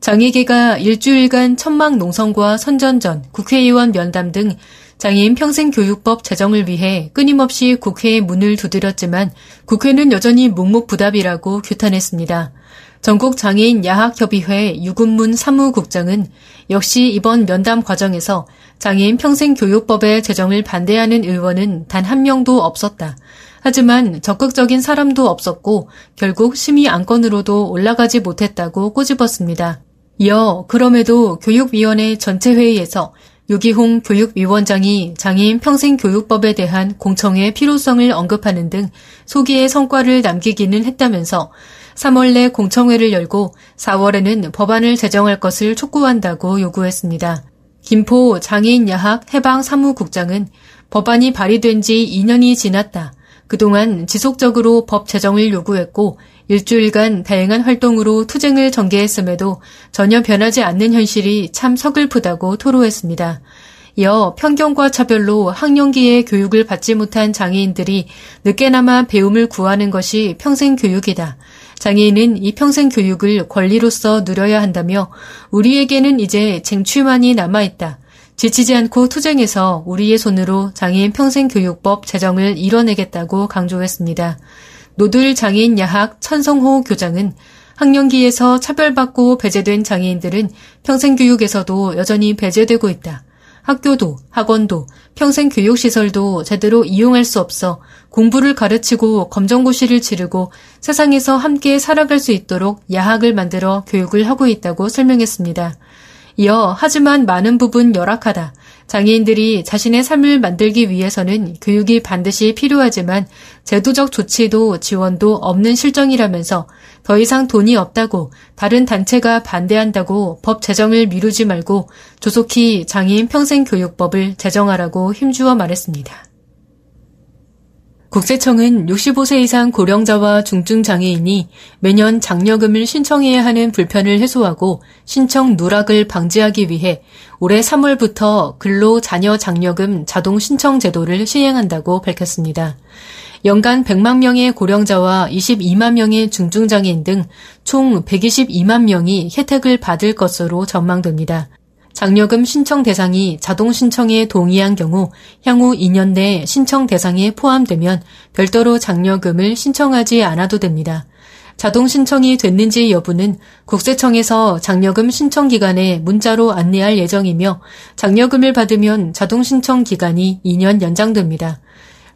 장애계가 일주일간 천막 농성과 선전전, 국회의원 면담 등 장애인 평생교육법 제정을 위해 끊임없이 국회에 문을 두드렸지만 국회는 여전히 묵묵부답이라고 규탄했습니다. 전국 장애인 야학협의회 유군문 사무국장은 역시 이번 면담 과정에서 장애인 평생교육법의 제정을 반대하는 의원은 단 한 명도 없었다. 하지만 적극적인 사람도 없었고 결국 심의 안건으로도 올라가지 못했다고 꼬집었습니다. 이어 그럼에도 교육위원회 전체 회의에서 유기홍 교육위원장이 장애인 평생교육법에 대한 공청회 필요성을 언급하는 등 소기의 성과를 남기기는 했다면서 3월 내 공청회를 열고 4월에는 법안을 제정할 것을 촉구한다고 요구했습니다. 김포 장애인 야학 해방 사무국장은 법안이 발의된 지 2년이 지났다. 그동안 지속적으로 법 제정을 요구했고 일주일간 다양한 활동으로 투쟁을 전개했음에도 전혀 변하지 않는 현실이 참 서글프다고 토로했습니다. 이어 편견과 차별로 학령기에 교육을 받지 못한 장애인들이 늦게나마 배움을 구하는 것이 평생 교육이다. 장애인은 이 평생 교육을 권리로서 누려야 한다며 우리에게는 이제 쟁취만이 남아있다. 지치지 않고 투쟁해서 우리의 손으로 장애인 평생교육법 제정을 이뤄내겠다고 강조했습니다. 노들 장애인 야학 천성호 교장은 학령기에서 차별받고 배제된 장애인들은 평생교육에서도 여전히 배제되고 있다. 학교도 학원도 평생교육시설도 제대로 이용할 수 없어 공부를 가르치고 검정고시를 치르고 세상에서 함께 살아갈 수 있도록 야학을 만들어 교육을 하고 있다고 설명했습니다. 이어 하지만 많은 부분 열악하다. 장애인들이 자신의 삶을 만들기 위해서는 교육이 반드시 필요하지만 제도적 조치도 지원도 없는 실정이라면서 더 이상 돈이 없다고 다른 단체가 반대한다고 법 제정을 미루지 말고 조속히 장애인 평생교육법을 제정하라고 힘주어 말했습니다. 국세청은 65세 이상 고령자와 중증 장애인이 매년 장려금을 신청해야 하는 불편을 해소하고 신청 누락을 방지하기 위해 올해 3월부터 근로 자녀 장려금 자동 신청 제도를 시행한다고 밝혔습니다. 연간 100만 명의 고령자와 22만 명의 중증 장애인 등 총 122만 명이 혜택을 받을 것으로 전망됩니다. 장려금 신청 대상이 자동 신청에 동의한 경우 향후 2년 내 신청 대상에 포함되면 별도로 장려금을 신청하지 않아도 됩니다. 자동 신청이 됐는지 여부는 국세청에서 장려금 신청 기간에 문자로 안내할 예정이며 장려금을 받으면 자동 신청 기간이 2년 연장됩니다.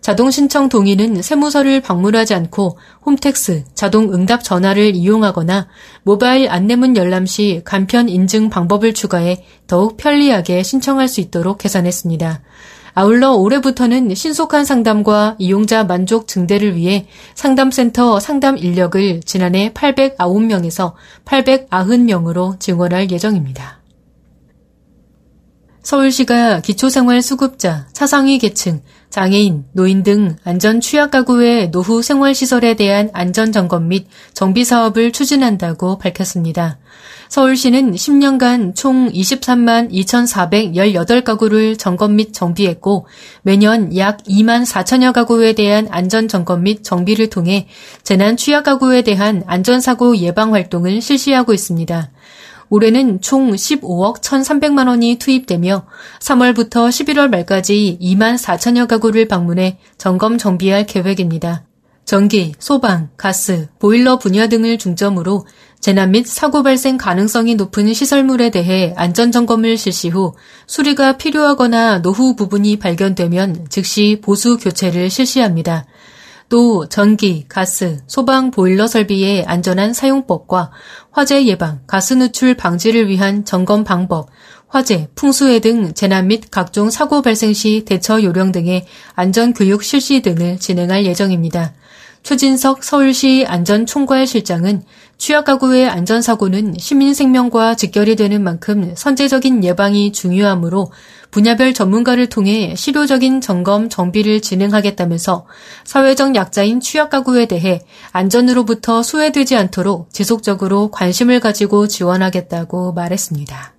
자동 신청 동의는 세무서를 방문하지 않고 홈택스, 자동 응답 전화를 이용하거나 모바일 안내문 열람 시 간편 인증 방법을 추가해 더욱 편리하게 신청할 수 있도록 개선했습니다. 아울러 올해부터는 신속한 상담과 이용자 만족 증대를 위해 상담센터 상담 인력을 지난해 809명에서 890명으로 증원할 예정입니다. 서울시가 기초생활수급자, 차상위 계층, 장애인, 노인 등 안전 취약 가구의 노후 생활시설에 대한 안전 점검 및 정비 사업을 추진한다고 밝혔습니다. 서울시는 10년간 총 23만 2,418가구를 점검 및 정비했고 매년 약 2만 4천여 가구에 대한 안전 점검 및 정비를 통해 재난 취약 가구에 대한 안전사고 예방 활동을 실시하고 있습니다. 올해는 총 15억 1,300만 원이 투입되며 3월부터 11월 말까지 2만 4천여 가구를 방문해 점검 정비할 계획입니다. 전기, 소방, 가스, 보일러 분야 등을 중점으로 재난 및 사고 발생 가능성이 높은 시설물에 대해 안전 점검을 실시 후 수리가 필요하거나 노후 부분이 발견되면 즉시 보수 교체를 실시합니다. 또 전기, 가스, 소방 보일러 설비의 안전한 사용법과 화재 예방, 가스 누출 방지를 위한 점검 방법, 화재, 풍수해 등 재난 및 각종 사고 발생 시 대처 요령 등의 안전 교육 실시 등을 진행할 예정입니다. 최진석 서울시 안전총괄실장은 취약가구의 안전사고는 시민 생명과 직결이 되는 만큼 선제적인 예방이 중요하므로 분야별 전문가를 통해 실효적인 점검 정비를 진행하겠다면서 사회적 약자인 취약 가구에 대해 안전으로부터 소외되지 않도록 지속적으로 관심을 가지고 지원하겠다고 말했습니다.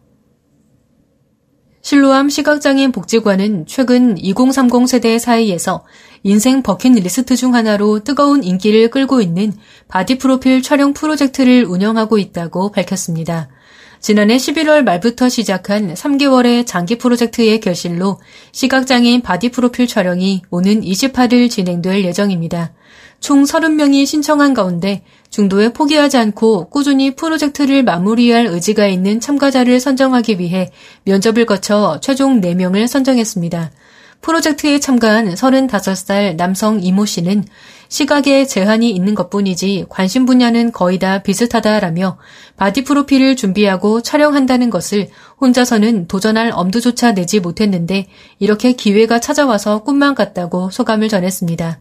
실로암 시각장애인 복지관은 최근 2030 세대 사이에서 인생 버킷리스트 중 하나로 뜨거운 인기를 끌고 있는 바디 프로필 촬영 프로젝트를 운영하고 있다고 밝혔습니다. 지난해 11월 말부터 시작한 3개월의 장기 프로젝트의 결실로 시각장애인 바디 프로필 촬영이 오는 28일 진행될 예정입니다. 총 30명이 신청한 가운데 중도에 포기하지 않고 꾸준히 프로젝트를 마무리할 의지가 있는 참가자를 선정하기 위해 면접을 거쳐 최종 4명을 선정했습니다. 프로젝트에 참가한 35살 남성 이모 씨는 시각에 제한이 있는 것 뿐이지 관심 분야는 거의 다 비슷하다라며 바디 프로필을 준비하고 촬영한다는 것을 혼자서는 도전할 엄두조차 내지 못했는데 이렇게 기회가 찾아와서 꿈만 같다고 소감을 전했습니다.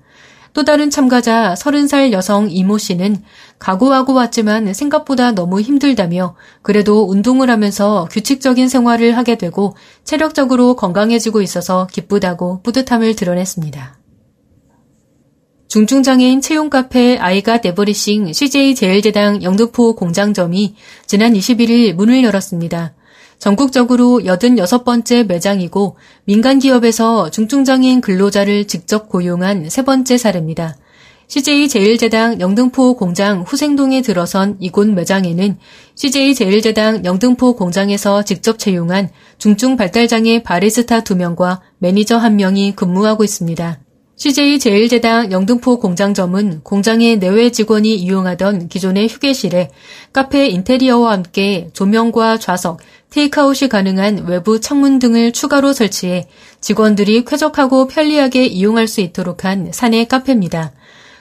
또 다른 참가자 30살 여성 이모 씨는 각오하고 왔지만 생각보다 너무 힘들다며 그래도 운동을 하면서 규칙적인 생활을 하게 되고 체력적으로 건강해지고 있어서 기쁘다고 뿌듯함을 드러냈습니다. 중증장애인 채용 카페 아이가 데버리싱 CJ 제일제당 영등포 공장점이 지난 21일 문을 열었습니다. 전국적으로 86번째 매장이고 민간 기업에서 중증장애인 근로자를 직접 고용한 세 번째 사례입니다. CJ 제일제당 영등포 공장 후생동에 들어선 이곳 매장에는 CJ 제일제당 영등포 공장에서 직접 채용한 중증 발달장애 바리스타 2명과 매니저 1명이 근무하고 있습니다. CJ 제일제당 영등포 공장점은 공장의 내외 직원이 이용하던 기존의 휴게실에 카페 인테리어와 함께 조명과 좌석, 테이크아웃이 가능한 외부 창문 등을 추가로 설치해 직원들이 쾌적하고 편리하게 이용할 수 있도록 한 사내 카페입니다.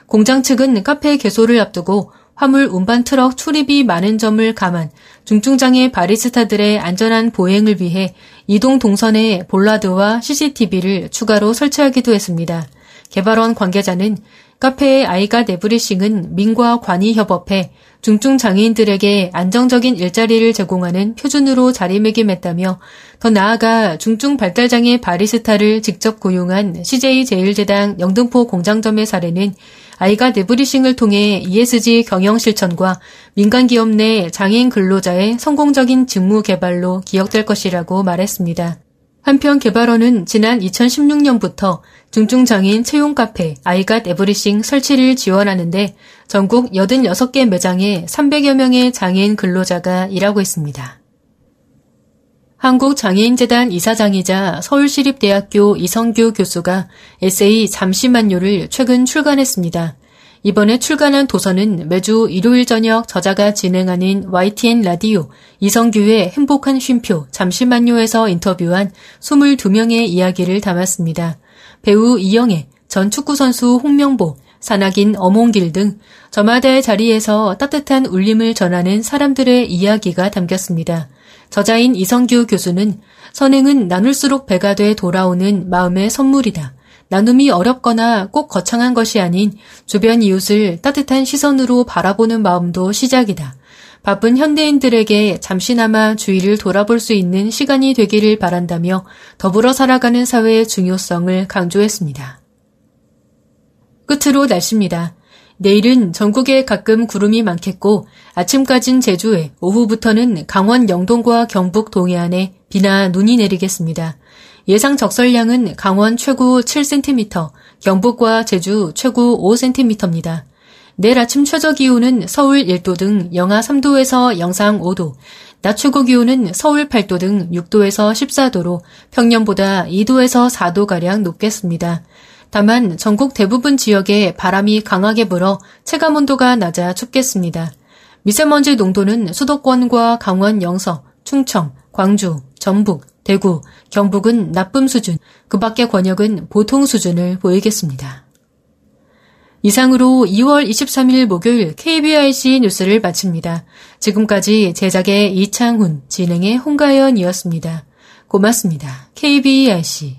공장 측은 카페 개소를 앞두고 화물 운반 트럭 출입이 많은 점을 감안 중증장애 바리스타들의 안전한 보행을 위해 이동 동선에 볼라드와 CCTV를 추가로 설치하기도 했습니다. 개발원 관계자는 카페의 아이가 네브리싱은 민과 관이 협업해 중증 장애인들에게 안정적인 일자리를 제공하는 표준으로 자리매김했다며 더 나아가 중증 발달장애 바리스타를 직접 고용한 CJ 제일제당 영등포 공장점의 사례는 아이가 네브리싱을 통해 ESG 경영 실천과 민간 기업 내 장애인 근로자의 성공적인 직무 개발로 기억될 것이라고 말했습니다. 한편 개발원은 지난 2016년부터 중증장애인 채용 카페 아이갓 에브리싱 설치를 지원하는데 전국 86개 매장에 300여 명의 장애인 근로자가 일하고 있습니다. 한국장애인재단 이사장이자 서울시립대학교 이성규 교수가 에세이 잠시만요를 최근 출간했습니다. 이번에 출간한 도서는 매주 일요일 저녁 저자가 진행하는 YTN 라디오 이성규의 행복한 쉼표 잠시만요에서 인터뷰한 22명의 이야기를 담았습니다. 배우 이영애, 전 축구선수 홍명보, 산악인 어몽길 등 저마다의 자리에서 따뜻한 울림을 전하는 사람들의 이야기가 담겼습니다. 저자인 이성규 교수는 선행은 나눌수록 배가 돼 돌아오는 마음의 선물이다. 나눔이 어렵거나 꼭 거창한 것이 아닌 주변 이웃을 따뜻한 시선으로 바라보는 마음도 시작이다. 바쁜 현대인들에게 잠시나마 주위를 돌아볼 수 있는 시간이 되기를 바란다며 더불어 살아가는 사회의 중요성을 강조했습니다. 끝으로 날씨입니다. 내일은 전국에 가끔 구름이 많겠고 아침까진 제주에 오후부터는 강원 영동과 경북 동해안에 비나 눈이 내리겠습니다. 예상 적설량은 강원 최고 7cm, 경북과 제주 최고 5cm입니다. 내일 아침 최저 기온은 서울 1도 등 영하 3도에서 영상 5도, 낮 최고 기온은 서울 8도 등 6도에서 14도로 평년보다 2도에서 4도가량 높겠습니다. 다만 전국 대부분 지역에 바람이 강하게 불어 체감 온도가 낮아 춥겠습니다. 미세먼지 농도는 수도권과 강원 영서, 충청, 광주, 전북, 대구, 경북은 나쁨 수준, 그 밖의 권역은 보통 수준을 보이겠습니다. 이상으로 2월 23일 목요일 KBIC 뉴스를 마칩니다. 지금까지 제작의 이창훈, 진행의 홍가연이었습니다. 고맙습니다. KBIC.